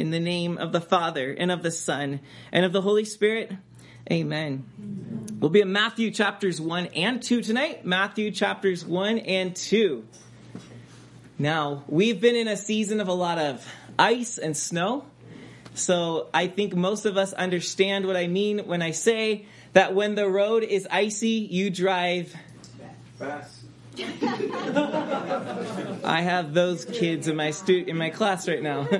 In the name of the Father, and of the Son, and of the Holy Spirit. Amen. We'll be in Matthew chapters 1 and 2 tonight. Matthew chapters 1 and 2. Now, we've been in a season of a lot of ice and snow. So I think most of us understand what I mean when I say that when the road is icy, you drive Fast. I have those kids in my stu- in my class right now.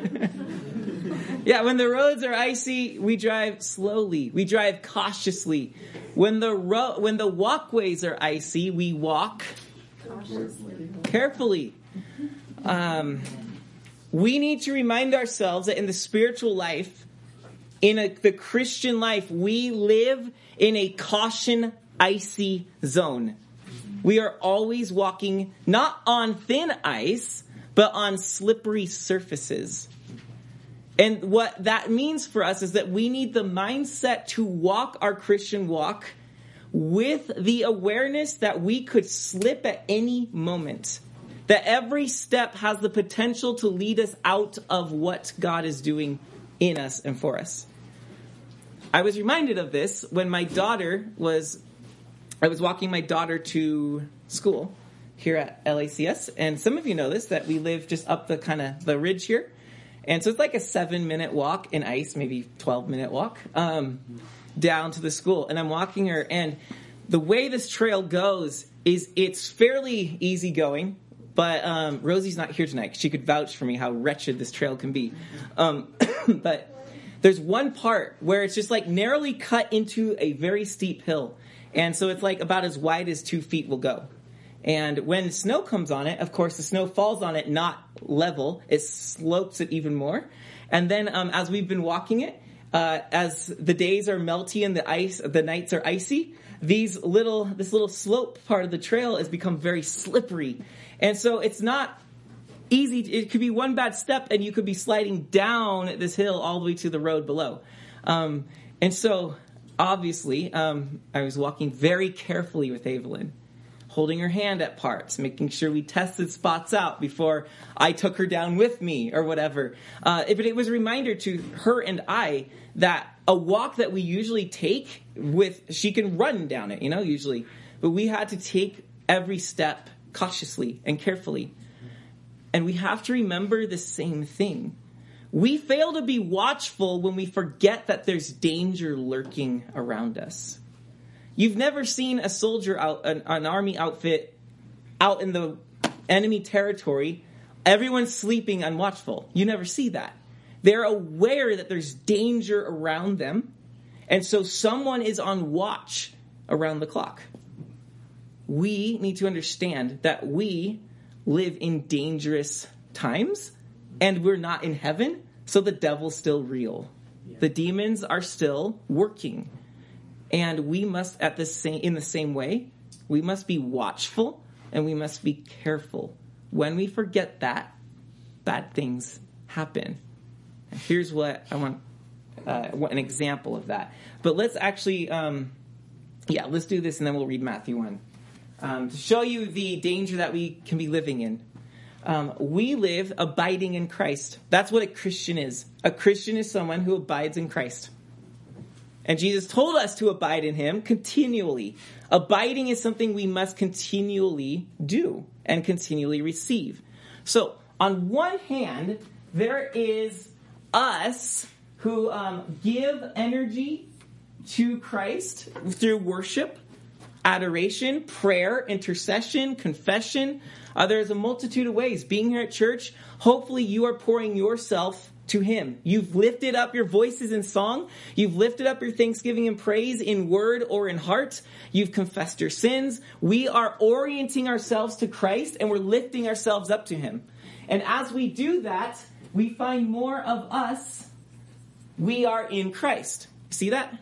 yeah, when the roads are icy, we drive slowly. We drive cautiously. When the ro- when the walkways are icy, we walk cautiously. carefully. Um, we need to remind ourselves that in the spiritual life, in a, the Christian life, we live in a caution icy zone. We are always walking not on thin ice, but on slippery surfaces. And what that means for us is that we need the mindset to walk our Christian walk with the awareness that we could slip at any moment. That every step has the potential to lead us out of what God is doing in us and for us. I was reminded of this when my daughter was I was walking my daughter to school here at LACS, and some of you know this that we live just up the kind of the ridge here, and so it's like a seven minute walk in ice, maybe twelve minute walk um, down to the school. And I'm walking her, and the way this trail goes is it's fairly easy going. But um, Rosie's not here tonight. She could vouch for me how wretched this trail can be. Um, but there's one part where it's just like narrowly cut into a very steep hill. And so it's like about as wide as two feet will go. And when snow comes on it, of course, the snow falls on it not level. It slopes it even more. And then um, as we've been walking it, uh, as the days are melty and the ice, the nights are icy, these little, this little slope part of the trail has become very slippery. And so it's not easy. It could be one bad step and you could be sliding down this hill all the way to the road below. Um, and so obviously, um, I was walking very carefully with Evelyn, holding her hand at parts, making sure we tested spots out before I took her down with me or whatever. Uh, but it was a reminder to her and I that a walk that we usually take with, she can run down it, you know, usually, but we had to take every step cautiously and carefully. And we have to remember the same thing we fail to be watchful when we forget that there's danger lurking around us. You've never seen a soldier out, an, an army outfit out in the enemy territory, everyone's sleeping unwatchful. You never see that. They're aware that there's danger around them, and so someone is on watch around the clock. We need to understand that we live in dangerous times and we're not in heaven, so the devil's still real. The demons are still working. And we must at the same in the same way, we must be watchful and we must be careful. When we forget that, bad things happen. Here's what I want uh, an example of that. But let's actually, um, yeah, let's do this and then we'll read Matthew 1. Um, to show you the danger that we can be living in. Um, we live abiding in Christ. That's what a Christian is. A Christian is someone who abides in Christ. And Jesus told us to abide in him continually. Abiding is something we must continually do and continually receive. So, on one hand, there is us who um, give energy to Christ through worship, adoration, prayer, intercession, confession. Uh, there's a multitude of ways. Being here at church, hopefully you are pouring yourself to Him. You've lifted up your voices in song. You've lifted up your thanksgiving and praise in word or in heart. You've confessed your sins. We are orienting ourselves to Christ and we're lifting ourselves up to Him. And as we do that, we find more of us. We are in Christ. See that?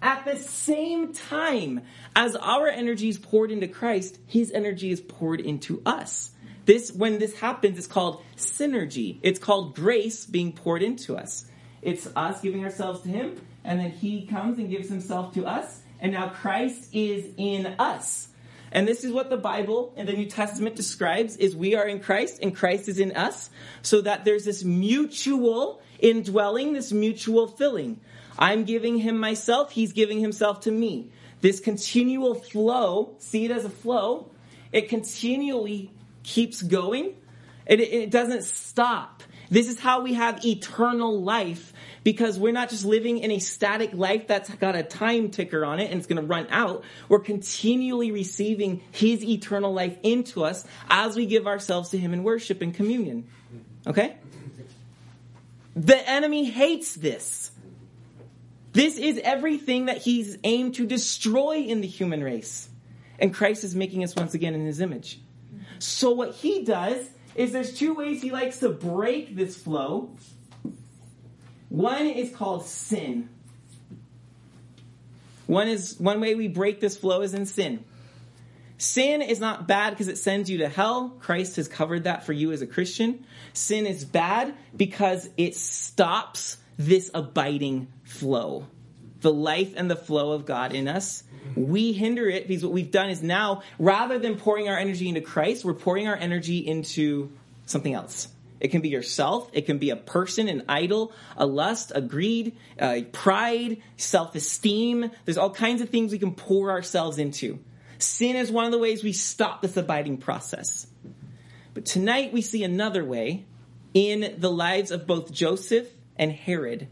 At the same time as our energy is poured into Christ, His energy is poured into us. This, when this happens, it's called synergy. It's called grace being poured into us. It's us giving ourselves to Him, and then He comes and gives Himself to us, and now Christ is in us. And this is what the Bible and the New Testament describes is we are in Christ and Christ is in us so that there's this mutual indwelling, this mutual filling. I'm giving him myself, he's giving himself to me. This continual flow, see it as a flow, it continually keeps going. It, it doesn't stop. This is how we have eternal life because we're not just living in a static life that's got a time ticker on it and it's going to run out. We're continually receiving His eternal life into us as we give ourselves to Him in worship and communion. Okay? The enemy hates this. This is everything that he's aimed to destroy in the human race. And Christ is making us once again in his image. So what he does is there's two ways he likes to break this flow one is called sin. One is one way we break this flow is in sin. Sin is not bad because it sends you to hell. Christ has covered that for you as a Christian. Sin is bad because it stops this abiding flow. The life and the flow of God in us. We hinder it because what we've done is now, rather than pouring our energy into Christ, we're pouring our energy into something else. It can be yourself. It can be a person, an idol, a lust, a greed, uh, pride, self-esteem. There's all kinds of things we can pour ourselves into. Sin is one of the ways we stop this abiding process. But tonight we see another way in the lives of both Joseph and Herod.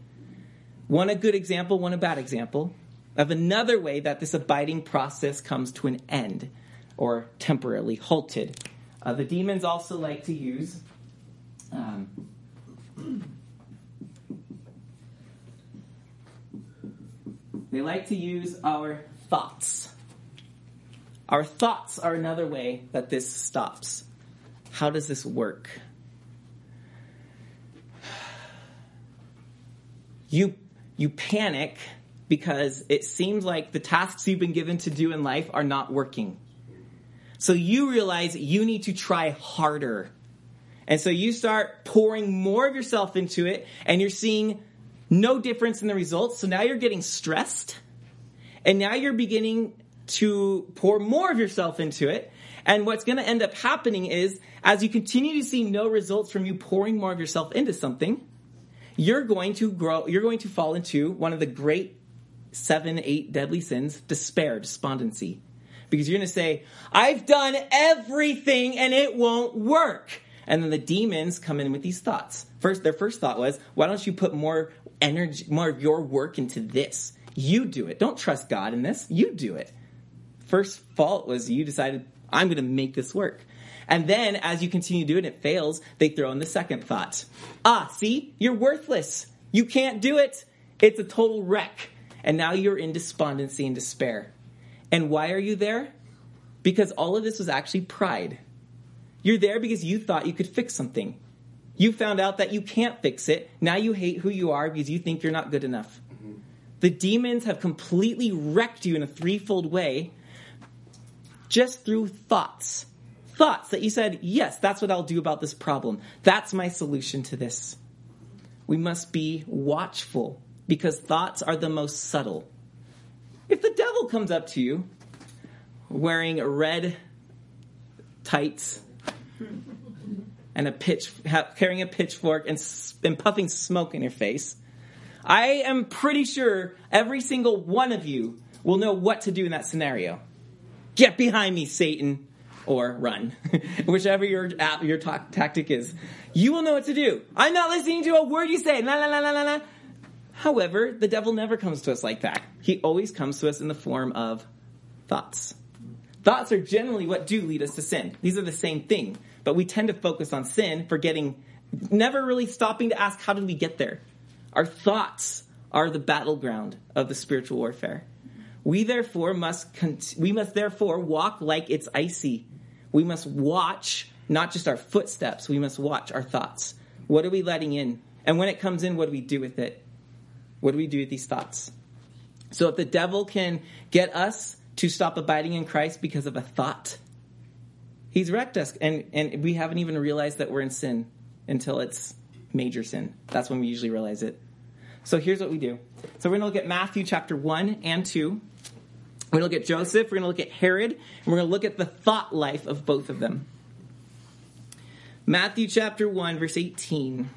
One a good example, one a bad example of another way that this abiding process comes to an end or temporarily halted. Uh, the demons also like to use um, they like to use our thoughts. Our thoughts are another way that this stops. How does this work? You, you panic because it seems like the tasks you've been given to do in life are not working. So you realize you need to try harder and so you start pouring more of yourself into it and you're seeing no difference in the results. So now you're getting stressed and now you're beginning to pour more of yourself into it. And what's going to end up happening is as you continue to see no results from you pouring more of yourself into something, you're going to grow, you're going to fall into one of the great seven, eight deadly sins, despair, despondency. Because you're going to say, I've done everything and it won't work. And then the demons come in with these thoughts. First, their first thought was, why don't you put more energy, more of your work into this? You do it. Don't trust God in this. You do it. First fault was you decided, I'm going to make this work. And then as you continue to do it, and it fails, they throw in the second thought. Ah, see, you're worthless. You can't do it. It's a total wreck. And now you're in despondency and despair. And why are you there? Because all of this was actually pride. You're there because you thought you could fix something. You found out that you can't fix it. Now you hate who you are because you think you're not good enough. Mm-hmm. The demons have completely wrecked you in a threefold way just through thoughts. Thoughts that you said, yes, that's what I'll do about this problem. That's my solution to this. We must be watchful because thoughts are the most subtle. If the devil comes up to you wearing red tights and a pitch, carrying a pitchfork and, and puffing smoke in your face. I am pretty sure every single one of you will know what to do in that scenario. Get behind me, Satan, or run, whichever your your ta- tactic is. You will know what to do. I'm not listening to a word you say. La la la la la la. However, the devil never comes to us like that. He always comes to us in the form of thoughts. Thoughts are generally what do lead us to sin. These are the same thing, but we tend to focus on sin, forgetting, never really stopping to ask, how did we get there? Our thoughts are the battleground of the spiritual warfare. We therefore must, cont- we must therefore walk like it's icy. We must watch not just our footsteps, we must watch our thoughts. What are we letting in? And when it comes in, what do we do with it? What do we do with these thoughts? So if the devil can get us to stop abiding in Christ because of a thought. He's wrecked us, and, and we haven't even realized that we're in sin until it's major sin. That's when we usually realize it. So here's what we do. So we're going to look at Matthew chapter 1 and 2. We're going to look at Joseph, we're going to look at Herod, and we're going to look at the thought life of both of them. Matthew chapter 1, verse 18.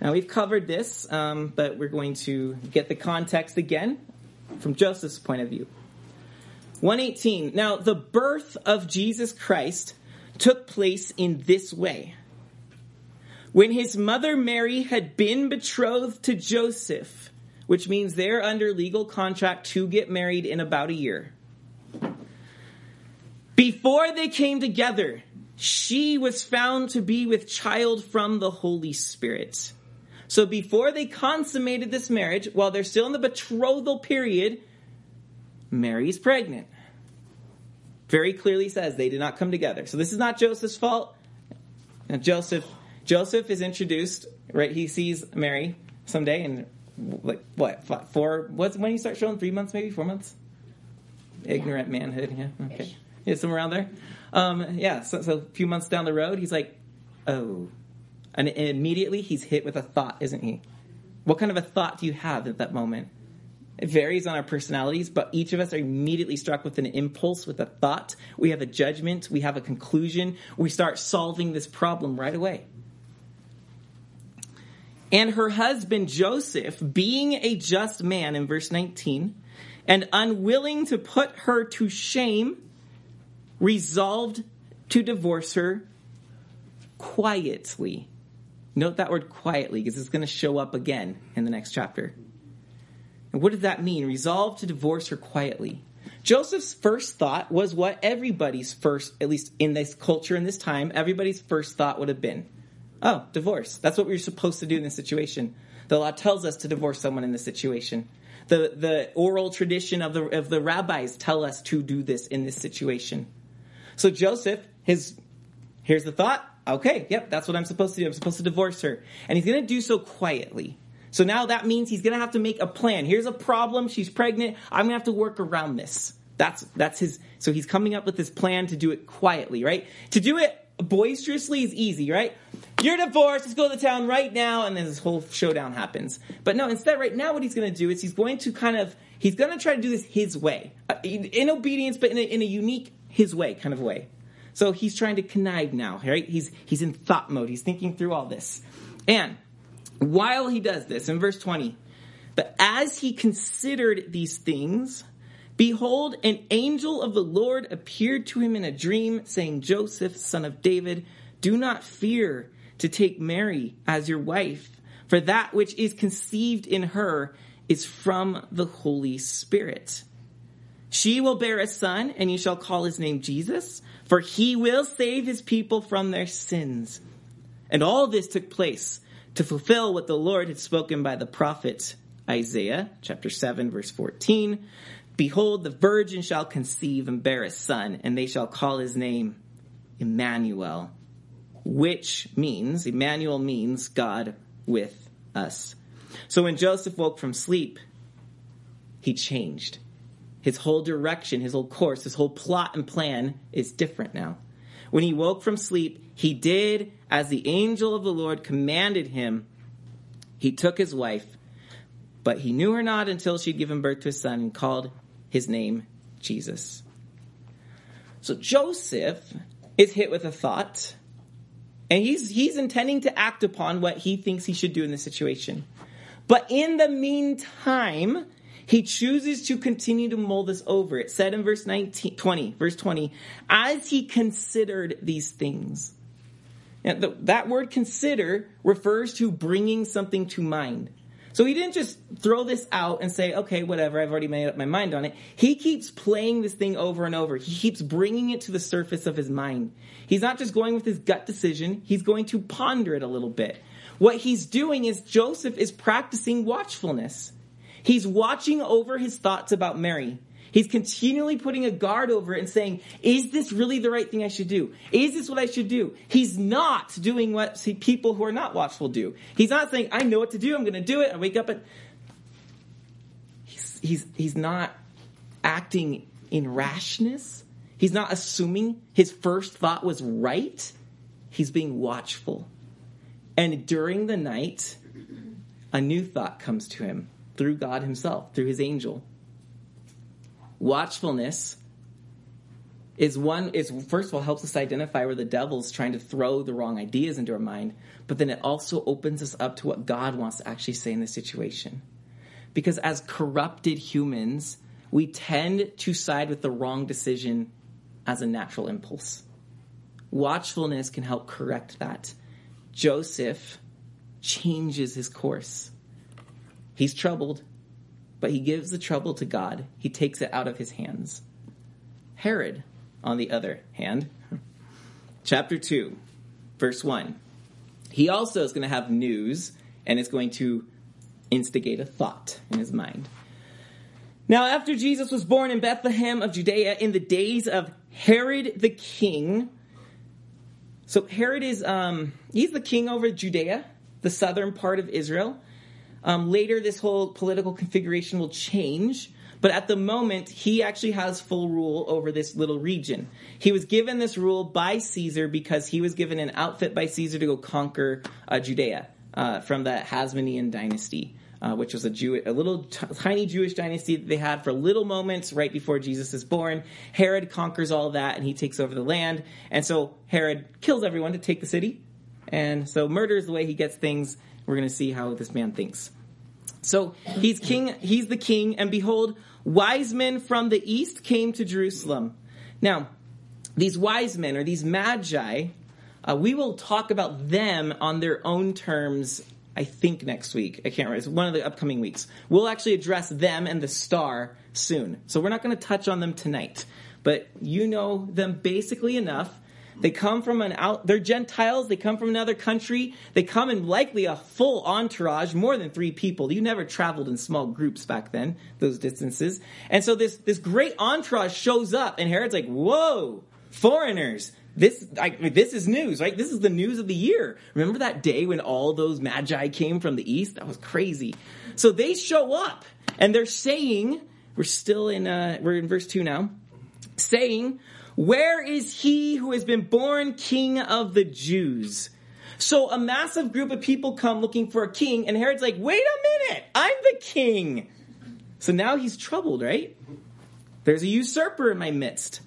Now, we've covered this, um, but we're going to get the context again from Joseph's point of view. 118. Now, the birth of Jesus Christ took place in this way. When his mother Mary had been betrothed to Joseph, which means they're under legal contract to get married in about a year. Before they came together, she was found to be with child from the Holy Spirit. So before they consummated this marriage, while they're still in the betrothal period, Mary's pregnant. Very clearly says they did not come together. So this is not Joseph's fault. Now Joseph Joseph is introduced, right? He sees Mary someday and like what four what's when you start showing three months maybe four months ignorant manhood yeah okay yeah somewhere around there um, yeah so, so a few months down the road he's like oh and immediately he's hit with a thought isn't he what kind of a thought do you have at that moment it varies on our personalities, but each of us are immediately struck with an impulse, with a thought. We have a judgment, we have a conclusion. We start solving this problem right away. And her husband Joseph, being a just man in verse 19, and unwilling to put her to shame, resolved to divorce her quietly. Note that word quietly because it's going to show up again in the next chapter. And what does that mean? Resolve to divorce her quietly. Joseph's first thought was what everybody's first, at least in this culture, in this time, everybody's first thought would have been. Oh, divorce. That's what we are supposed to do in this situation. The law tells us to divorce someone in this situation. The, the oral tradition of the, of the rabbis tell us to do this in this situation. So Joseph, his, here's the thought. Okay, yep, that's what I'm supposed to do. I'm supposed to divorce her. And he's going to do so quietly. So now that means he's going to have to make a plan. Here's a problem. She's pregnant. I'm going to have to work around this. That's, that's his, so he's coming up with this plan to do it quietly, right? To do it boisterously is easy, right? You're divorced. Let's go to the town right now. And then this whole showdown happens. But no, instead, right now, what he's going to do is he's going to kind of, he's going to try to do this his way. Uh, in obedience, but in a, in a unique, his way kind of way. So he's trying to connive now, right? He's, he's in thought mode. He's thinking through all this. And while he does this, in verse 20, but as he considered these things, behold, an angel of the Lord appeared to him in a dream, saying, Joseph, son of David, do not fear to take Mary as your wife, for that which is conceived in her is from the Holy Spirit. She will bear a son, and you shall call his name Jesus, for he will save his people from their sins. And all this took place to fulfill what the Lord had spoken by the prophet Isaiah, chapter 7, verse 14. Behold, the virgin shall conceive and bear a son, and they shall call his name Emmanuel, which means, Emmanuel means God with us. So when Joseph woke from sleep, he changed. His whole direction, his whole course, his whole plot and plan is different now. When he woke from sleep, he did as the angel of the Lord commanded him. He took his wife, but he knew her not until she'd given birth to a son and called his name Jesus. So Joseph is hit with a thought, and he's, he's intending to act upon what he thinks he should do in this situation. But in the meantime, he chooses to continue to mull this over. It said in verse 19, 20, verse 20, as he considered these things. Now, the, that word consider refers to bringing something to mind. So he didn't just throw this out and say, okay, whatever, I've already made up my mind on it. He keeps playing this thing over and over. He keeps bringing it to the surface of his mind. He's not just going with his gut decision, he's going to ponder it a little bit. What he's doing is Joseph is practicing watchfulness. He's watching over his thoughts about Mary. He's continually putting a guard over it and saying, is this really the right thing I should do? Is this what I should do? He's not doing what people who are not watchful do. He's not saying, I know what to do. I'm going to do it. I wake up and he's, he's, he's not acting in rashness. He's not assuming his first thought was right. He's being watchful. And during the night, a new thought comes to him through God Himself, through His angel. Watchfulness is one is first of all helps us identify where the devil's trying to throw the wrong ideas into our mind, but then it also opens us up to what God wants to actually say in the situation. Because as corrupted humans, we tend to side with the wrong decision as a natural impulse. Watchfulness can help correct that. Joseph changes his course. He's troubled, but he gives the trouble to God. He takes it out of his hands. Herod, on the other hand, chapter 2, verse 1. He also is going to have news and is going to instigate a thought in his mind. Now, after Jesus was born in Bethlehem of Judea in the days of Herod the king, so Herod is um, he's the king over Judea, the southern part of Israel. Um, later, this whole political configuration will change, but at the moment, he actually has full rule over this little region. He was given this rule by Caesar because he was given an outfit by Caesar to go conquer uh, Judea uh, from the Hasmonean dynasty. Uh, which was a Jew, a little t- tiny Jewish dynasty that they had for little moments right before Jesus is born. Herod conquers all that and he takes over the land. And so Herod kills everyone to take the city. And so murder is the way he gets things. We're going to see how this man thinks. So he's king, he's the king, and behold, wise men from the east came to Jerusalem. Now, these wise men or these magi, uh, we will talk about them on their own terms. I think next week. I can't remember. It's one of the upcoming weeks. We'll actually address them and the star soon. So we're not going to touch on them tonight. But you know them basically enough they come from an out, they're Gentiles, they come from another country, they come in likely a full entourage, more than three people. You never traveled in small groups back then, those distances. And so this, this great entourage shows up, and Herod's like, whoa, foreigners. This, I, this is news, right? This is the news of the year. Remember that day when all those magi came from the east? That was crazy. So they show up, and they're saying, we're still in, uh, we're in verse 2 now, saying, where is he who has been born king of the Jews? So a massive group of people come looking for a king, and Herod's like, wait a minute, I'm the king. So now he's troubled, right? There's a usurper in my midst.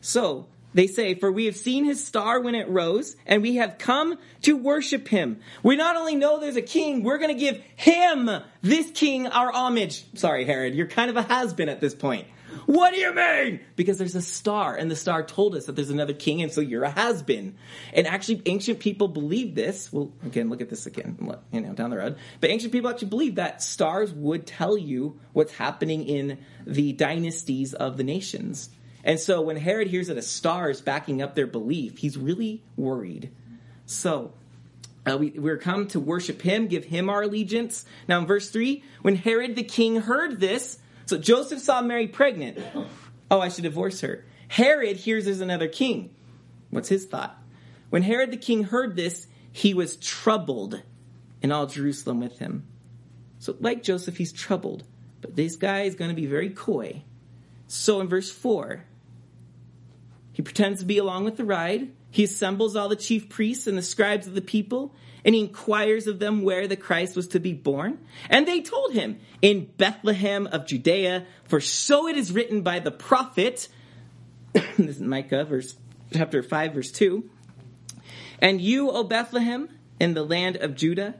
So they say, For we have seen his star when it rose, and we have come to worship him. We not only know there's a king, we're going to give him, this king, our homage. Sorry, Herod, you're kind of a has been at this point. What do you mean? Because there's a star, and the star told us that there's another king, and so you're a has been. And actually, ancient people believed this. Well, again, look at this again, you know, down the road. But ancient people actually believed that stars would tell you what's happening in the dynasties of the nations. And so when Herod hears that a star is backing up their belief, he's really worried. So uh, we, we're come to worship him, give him our allegiance. Now in verse 3, when Herod the king heard this, so Joseph saw Mary pregnant. Oh, I should divorce her. Herod hears there's another king. What's his thought? When Herod the king heard this, he was troubled, and all Jerusalem with him. So, like Joseph, he's troubled. But this guy is going to be very coy. So, in verse 4, he pretends to be along with the ride. He assembles all the chief priests and the scribes of the people, and he inquires of them where the Christ was to be born. And they told him, In Bethlehem of Judea, for so it is written by the prophet, this is Micah, verse, chapter 5, verse 2. And you, O Bethlehem, in the land of Judah,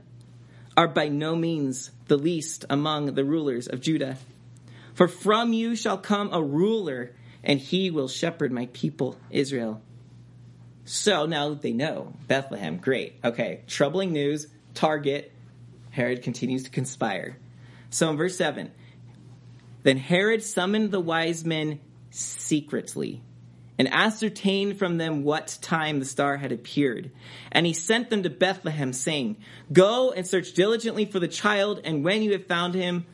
are by no means the least among the rulers of Judah. For from you shall come a ruler, and he will shepherd my people, Israel. So now they know Bethlehem. Great. Okay. Troubling news. Target. Herod continues to conspire. So in verse 7, then Herod summoned the wise men secretly and ascertained from them what time the star had appeared. And he sent them to Bethlehem, saying, Go and search diligently for the child, and when you have found him,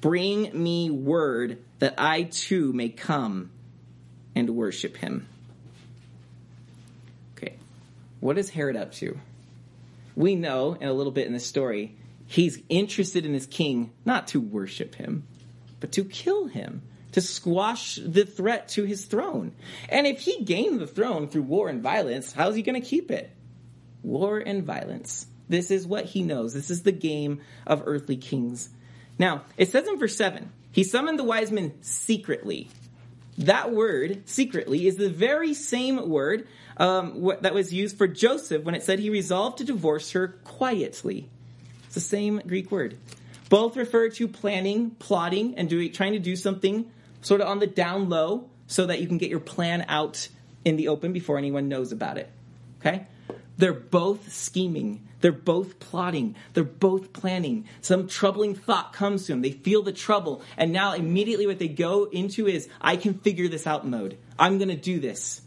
bring me word that I too may come and worship him. What is Herod up to? We know, in a little bit in the story, he's interested in his king not to worship him, but to kill him, to squash the threat to his throne. And if he gained the throne through war and violence, how's he going to keep it? War and violence. This is what he knows. This is the game of earthly kings. Now, it says in verse 7 he summoned the wise men secretly. That word, secretly, is the very same word um, that was used for Joseph when it said he resolved to divorce her quietly. It's the same Greek word. Both refer to planning, plotting, and doing, trying to do something sort of on the down low so that you can get your plan out in the open before anyone knows about it. Okay? They're both scheming. They're both plotting. They're both planning. Some troubling thought comes to them. They feel the trouble. And now immediately what they go into is, I can figure this out mode. I'm going to do this.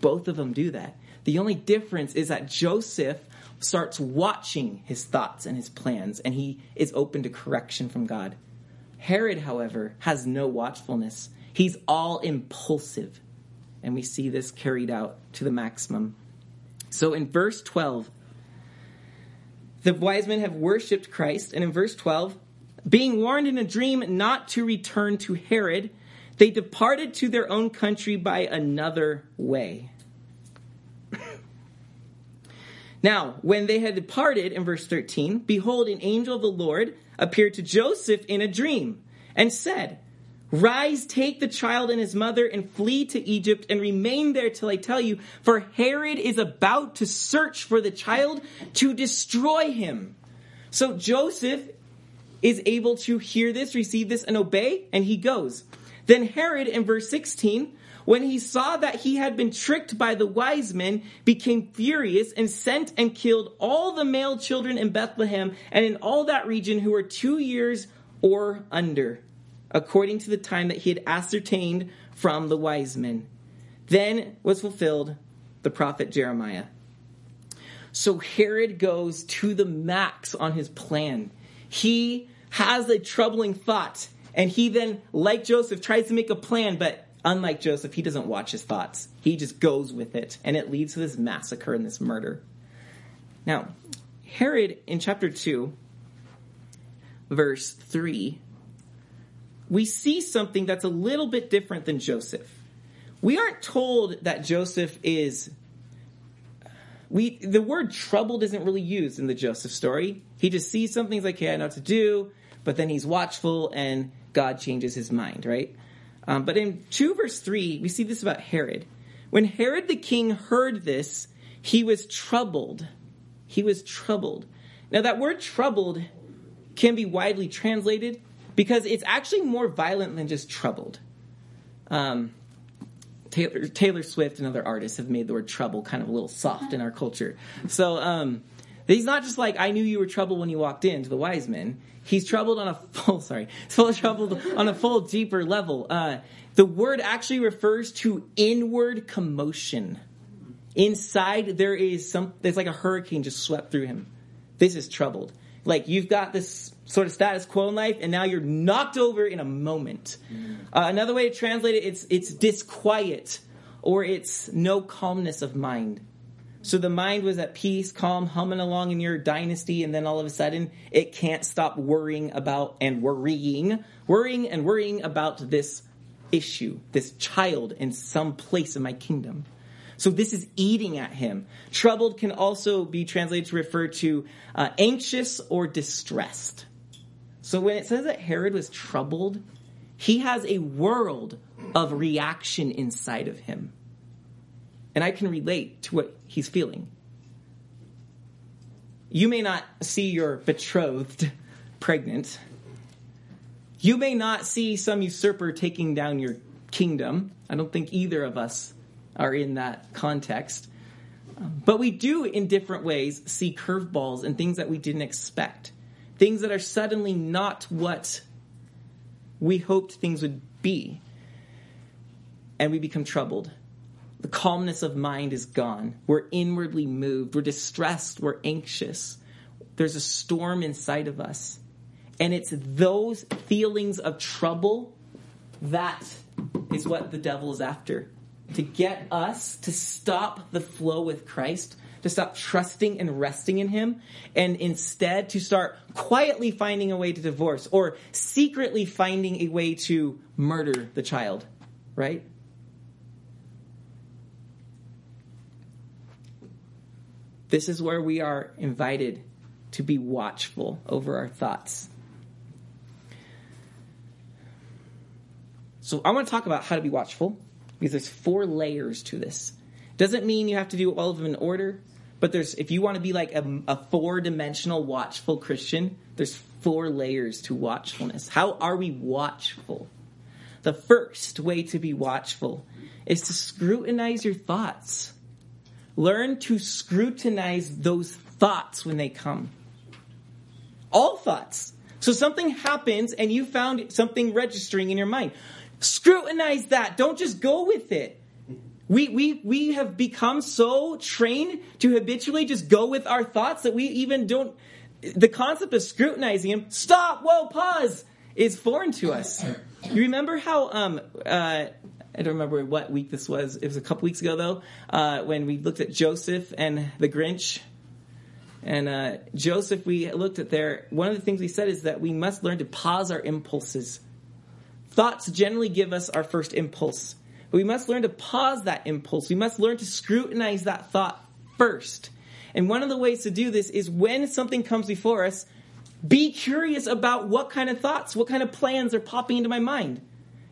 Both of them do that. The only difference is that Joseph starts watching his thoughts and his plans, and he is open to correction from God. Herod, however, has no watchfulness. He's all impulsive. And we see this carried out to the maximum. So in verse 12, the wise men have worshiped Christ. And in verse 12, being warned in a dream not to return to Herod, they departed to their own country by another way. now, when they had departed, in verse 13, behold, an angel of the Lord appeared to Joseph in a dream and said, Rise, take the child and his mother, and flee to Egypt, and remain there till I tell you, for Herod is about to search for the child to destroy him. So Joseph is able to hear this, receive this, and obey, and he goes. Then Herod, in verse 16, when he saw that he had been tricked by the wise men, became furious and sent and killed all the male children in Bethlehem and in all that region who were two years or under according to the time that he had ascertained from the wise men. Then was fulfilled the prophet Jeremiah. So Herod goes to the max on his plan. He has a troubling thought, and he then, like Joseph, tries to make a plan, but unlike Joseph, he doesn't watch his thoughts. He just goes with it, and it leads to this massacre and this murder. Now, Herod in chapter 2, verse 3, we see something that's a little bit different than Joseph. We aren't told that Joseph is we the word troubled isn't really used in the Joseph story. He just sees something, he's like, okay, I know what to do, but then he's watchful and God changes his mind, right? Um, but in 2 verse 3, we see this about Herod. When Herod the king heard this, he was troubled. He was troubled. Now, that word troubled can be widely translated because it's actually more violent than just troubled. Um, Taylor, Taylor, Swift and other artists have made the word trouble kind of a little soft in our culture. So um, he's not just like I knew you were troubled when you walked in to the wise men. He's troubled on a full sorry, full troubled on a full deeper level. Uh, the word actually refers to inward commotion. Inside there is some. There's like a hurricane just swept through him. This is troubled. Like you've got this sort of status quo in life, and now you're knocked over in a moment. Uh, another way to translate it, it's it's disquiet, or it's no calmness of mind. So the mind was at peace, calm, humming along in your dynasty, and then all of a sudden it can't stop worrying about and worrying, worrying and worrying about this issue, this child in some place in my kingdom. So this is eating at him. Troubled can also be translated to refer to uh, anxious or distressed. So when it says that Herod was troubled, he has a world of reaction inside of him. And I can relate to what he's feeling. You may not see your betrothed pregnant. You may not see some usurper taking down your kingdom. I don't think either of us are in that context. Um, but we do, in different ways, see curveballs and things that we didn't expect. Things that are suddenly not what we hoped things would be. And we become troubled. The calmness of mind is gone. We're inwardly moved. We're distressed. We're anxious. There's a storm inside of us. And it's those feelings of trouble that is what the devil is after to get us to stop the flow with Christ, to stop trusting and resting in Him, and instead to start quietly finding a way to divorce or secretly finding a way to murder the child, right? This is where we are invited to be watchful over our thoughts. So I want to talk about how to be watchful because there's four layers to this. Doesn't mean you have to do all of them in order, but there's if you want to be like a, a four-dimensional watchful Christian, there's four layers to watchfulness. How are we watchful? The first way to be watchful is to scrutinize your thoughts. Learn to scrutinize those thoughts when they come. All thoughts. So something happens and you found something registering in your mind. Scrutinize that. Don't just go with it. We, we, we have become so trained to habitually just go with our thoughts that we even don't, the concept of scrutinizing them, stop, whoa, pause, is foreign to us. You remember how, um, uh, I don't remember what week this was. It was a couple weeks ago though, uh, when we looked at Joseph and the Grinch. And uh, Joseph, we looked at there. One of the things we said is that we must learn to pause our impulses. Thoughts generally give us our first impulse, but we must learn to pause that impulse. We must learn to scrutinize that thought first. And one of the ways to do this is when something comes before us, be curious about what kind of thoughts, what kind of plans are popping into my mind.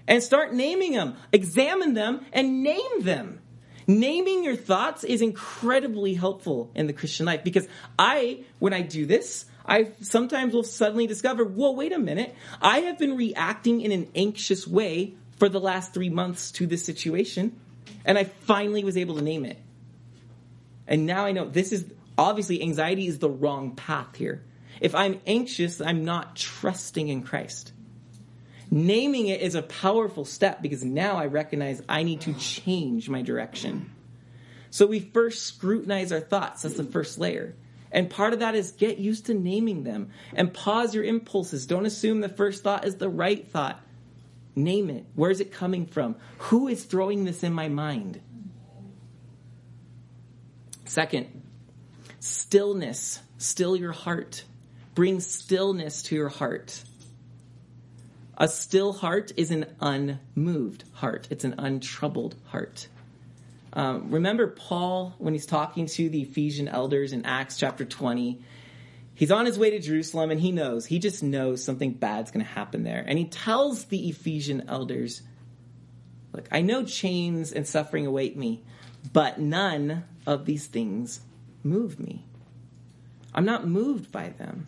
And start naming them, examine them, and name them. Naming your thoughts is incredibly helpful in the Christian life because I, when I do this, I sometimes will suddenly discover, whoa, wait a minute. I have been reacting in an anxious way for the last three months to this situation. And I finally was able to name it. And now I know this is obviously anxiety is the wrong path here. If I'm anxious, I'm not trusting in Christ. Naming it is a powerful step because now I recognize I need to change my direction. So we first scrutinize our thoughts. That's the first layer. And part of that is get used to naming them and pause your impulses. Don't assume the first thought is the right thought. Name it. Where is it coming from? Who is throwing this in my mind? Second, stillness. Still your heart. Bring stillness to your heart. A still heart is an unmoved heart. It's an untroubled heart. Um, remember Paul when he's talking to the Ephesian elders in Acts chapter 20? He's on his way to Jerusalem and he knows, he just knows something bad's going to happen there. And he tells the Ephesian elders, Look, I know chains and suffering await me, but none of these things move me. I'm not moved by them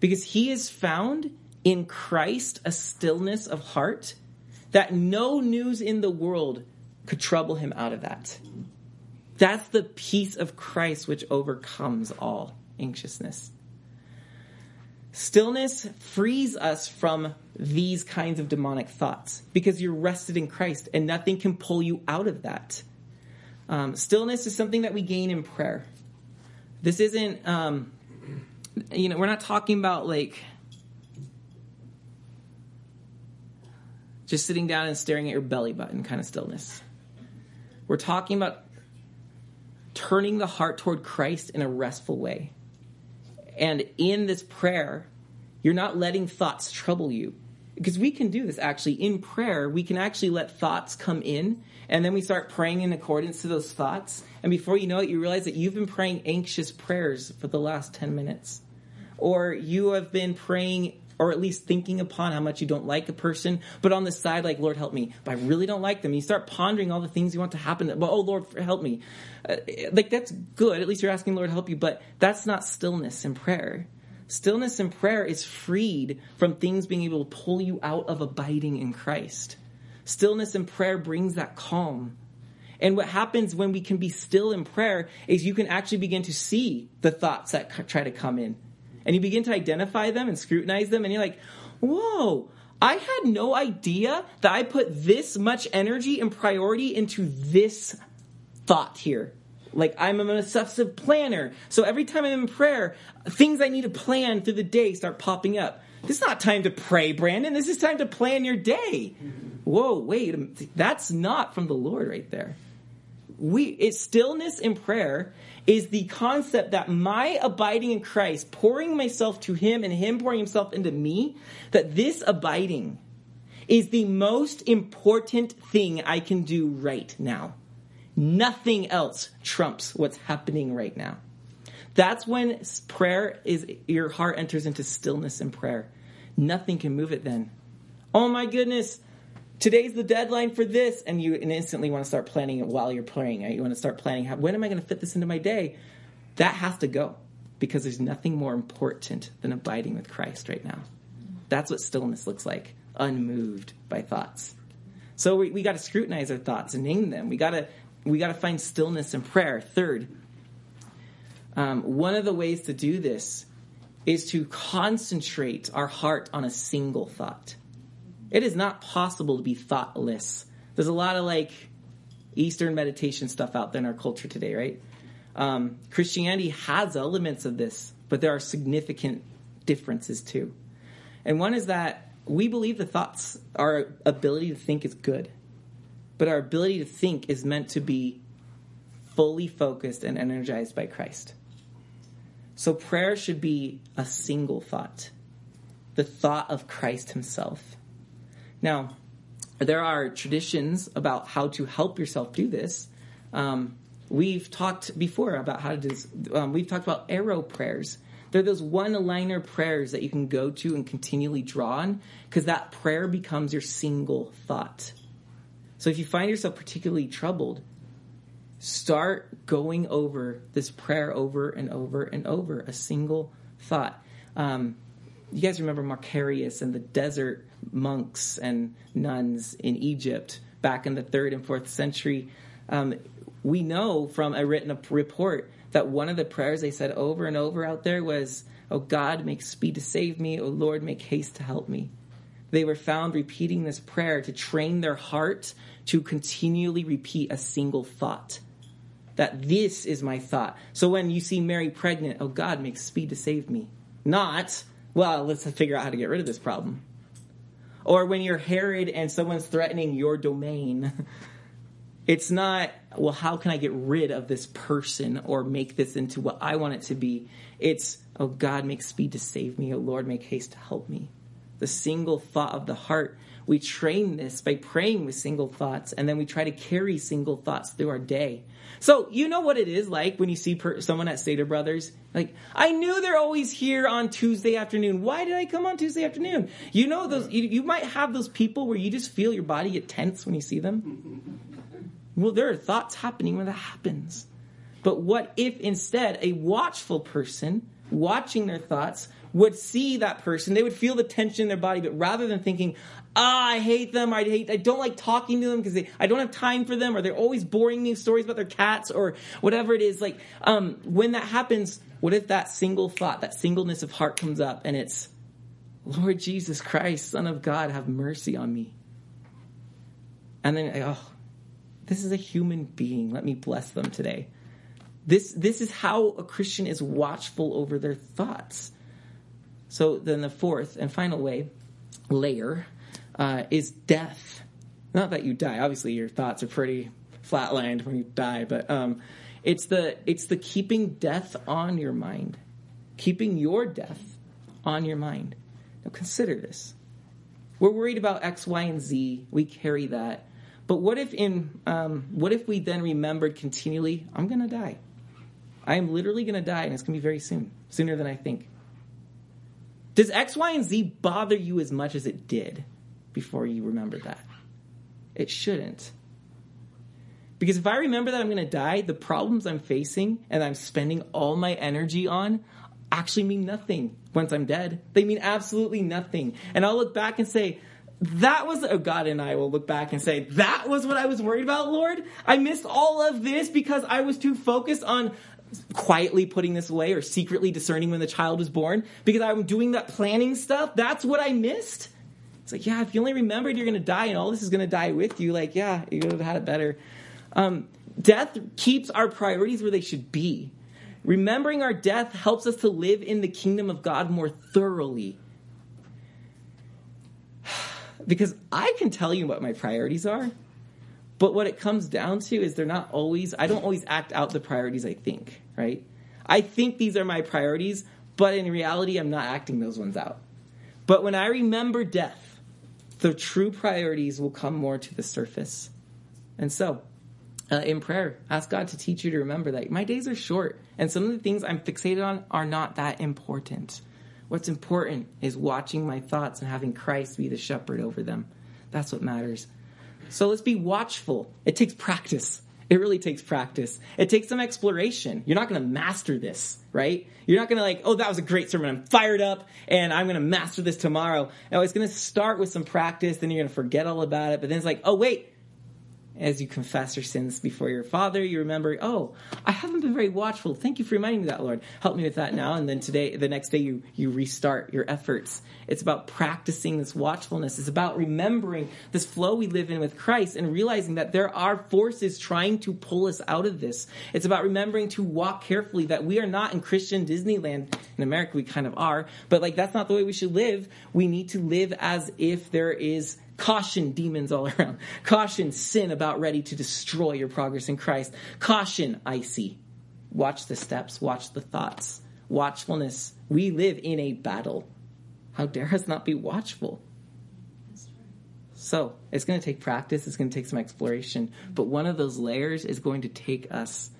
because he is found in Christ a stillness of heart that no news in the world could trouble him out of that. That's the peace of Christ which overcomes all anxiousness. Stillness frees us from these kinds of demonic thoughts because you're rested in Christ and nothing can pull you out of that. Um, stillness is something that we gain in prayer. This isn't, um, you know, we're not talking about like just sitting down and staring at your belly button kind of stillness. We're talking about turning the heart toward Christ in a restful way. And in this prayer, you're not letting thoughts trouble you. Because we can do this actually in prayer. We can actually let thoughts come in, and then we start praying in accordance to those thoughts. And before you know it, you realize that you've been praying anxious prayers for the last 10 minutes. Or you have been praying or at least thinking upon how much you don't like a person, but on the side, like, Lord, help me. But I really don't like them. You start pondering all the things you want to happen. But, oh, Lord, help me. Uh, like, that's good. At least you're asking Lord, help you. But that's not stillness in prayer. Stillness in prayer is freed from things being able to pull you out of abiding in Christ. Stillness in prayer brings that calm. And what happens when we can be still in prayer is you can actually begin to see the thoughts that try to come in and you begin to identify them and scrutinize them, and you're like, whoa, I had no idea that I put this much energy and priority into this thought here. Like I'm an obsessive planner. So every time I'm in prayer, things I need to plan through the day start popping up. This is not time to pray, Brandon. This is time to plan your day. Whoa, wait, that's not from the Lord right there. We it's stillness in prayer is the concept that my abiding in Christ, pouring myself to Him and Him pouring Himself into me, that this abiding is the most important thing I can do right now. Nothing else trumps what's happening right now. That's when prayer is, your heart enters into stillness and prayer. Nothing can move it then. Oh my goodness. Today's the deadline for this, and you instantly want to start planning it while you're praying. Right? You want to start planning how, when am I going to fit this into my day? That has to go because there's nothing more important than abiding with Christ right now. That's what stillness looks like, unmoved by thoughts. So we, we got to scrutinize our thoughts and name them. We got to we got to find stillness in prayer. Third, um, one of the ways to do this is to concentrate our heart on a single thought. It is not possible to be thoughtless. There's a lot of like Eastern meditation stuff out there in our culture today, right? Um, Christianity has elements of this, but there are significant differences too. And one is that we believe the thoughts, our ability to think is good, but our ability to think is meant to be fully focused and energized by Christ. So prayer should be a single thought, the thought of Christ Himself. Now, there are traditions about how to help yourself do this. Um, we've talked before about how to do. Um, we've talked about arrow prayers. They're those one liner prayers that you can go to and continually draw on because that prayer becomes your single thought. So if you find yourself particularly troubled, start going over this prayer over and over and over, a single thought. Um, you guys remember Macarius and the desert monks and nuns in Egypt back in the third and fourth century. Um, we know from a written report that one of the prayers they said over and over out there was, Oh God, make speed to save me. Oh Lord, make haste to help me. They were found repeating this prayer to train their heart to continually repeat a single thought. That this is my thought. So when you see Mary pregnant, oh God, make speed to save me. Not, well, let's figure out how to get rid of this problem. Or when you're Herod and someone's threatening your domain, it's not, well, how can I get rid of this person or make this into what I want it to be? It's, oh God, make speed to save me. Oh Lord, make haste to help me. The single thought of the heart. We train this by praying with single thoughts, and then we try to carry single thoughts through our day. So you know what it is like when you see per- someone at Stater Brothers. Like I knew they're always here on Tuesday afternoon. Why did I come on Tuesday afternoon? You know those. You, you might have those people where you just feel your body get tense when you see them. Well, there are thoughts happening when that happens. But what if instead a watchful person watching their thoughts would see that person, they would feel the tension in their body, but rather than thinking, ah, I hate them, I hate, I don't like talking to them because I don't have time for them, or they're always boring me stories about their cats, or whatever it is. Like, um, when that happens, what if that single thought, that singleness of heart comes up and it's, Lord Jesus Christ, Son of God, have mercy on me. And then, oh, this is a human being. Let me bless them today. This, this is how a Christian is watchful over their thoughts. So then the fourth and final way, layer, uh, is death. Not that you die. Obviously, your thoughts are pretty flatlined when you die, but um, it's the it's the keeping death on your mind, keeping your death on your mind. Now consider this. We're worried about X, Y, and Z. We carry that. But what if in um, what if we then remembered continually, I'm going to die. I am literally going to die, and it's going to be very soon, sooner than I think. Does X, Y, and Z bother you as much as it did before you remember that? It shouldn't. Because if I remember that I'm going to die, the problems I'm facing and I'm spending all my energy on actually mean nothing once I'm dead. They mean absolutely nothing. And I'll look back and say, that was oh God and I will look back and say that was what I was worried about, Lord. I missed all of this because I was too focused on quietly putting this away or secretly discerning when the child was born because I'm doing that planning stuff. That's what I missed. It's like, yeah, if you only remembered you're going to die and all this is going to die with you, like, yeah, you would have had it better. Um, death keeps our priorities where they should be. Remembering our death helps us to live in the kingdom of God more thoroughly. because I can tell you what my priorities are, but what it comes down to is they're not always, I don't always act out the priorities I think, right? I think these are my priorities, but in reality, I'm not acting those ones out. But when I remember death, the true priorities will come more to the surface. And so, uh, in prayer, ask God to teach you to remember that my days are short, and some of the things I'm fixated on are not that important. What's important is watching my thoughts and having Christ be the shepherd over them. That's what matters. So let's be watchful. It takes practice. It really takes practice. It takes some exploration. You're not going to master this, right? You're not going to like, oh, that was a great sermon. I'm fired up and I'm going to master this tomorrow. No, it's going to start with some practice. Then you're going to forget all about it. But then it's like, oh, wait, as you confess your sins before your father, you remember, oh, I haven't been very watchful. Thank you for reminding me that, Lord. Help me with that now. And then today, the next day, you, you restart your efforts. It's about practicing this watchfulness. It's about remembering this flow we live in with Christ and realizing that there are forces trying to pull us out of this. It's about remembering to walk carefully, that we are not in Christian Disneyland. In America, we kind of are, but like that's not the way we should live. We need to live as if there is Caution, demons all around. Caution, sin about ready to destroy your progress in Christ. Caution, icy. Watch the steps, watch the thoughts. Watchfulness. We live in a battle. How dare us not be watchful? So, it's going to take practice, it's going to take some exploration, but one of those layers is going to take us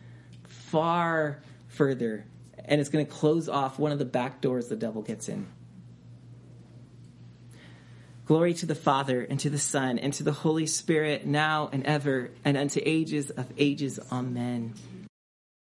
far further, and it's going to close off one of the back doors the devil gets in. Glory to the Father, and to the Son, and to the Holy Spirit, now and ever, and unto ages of ages. Amen.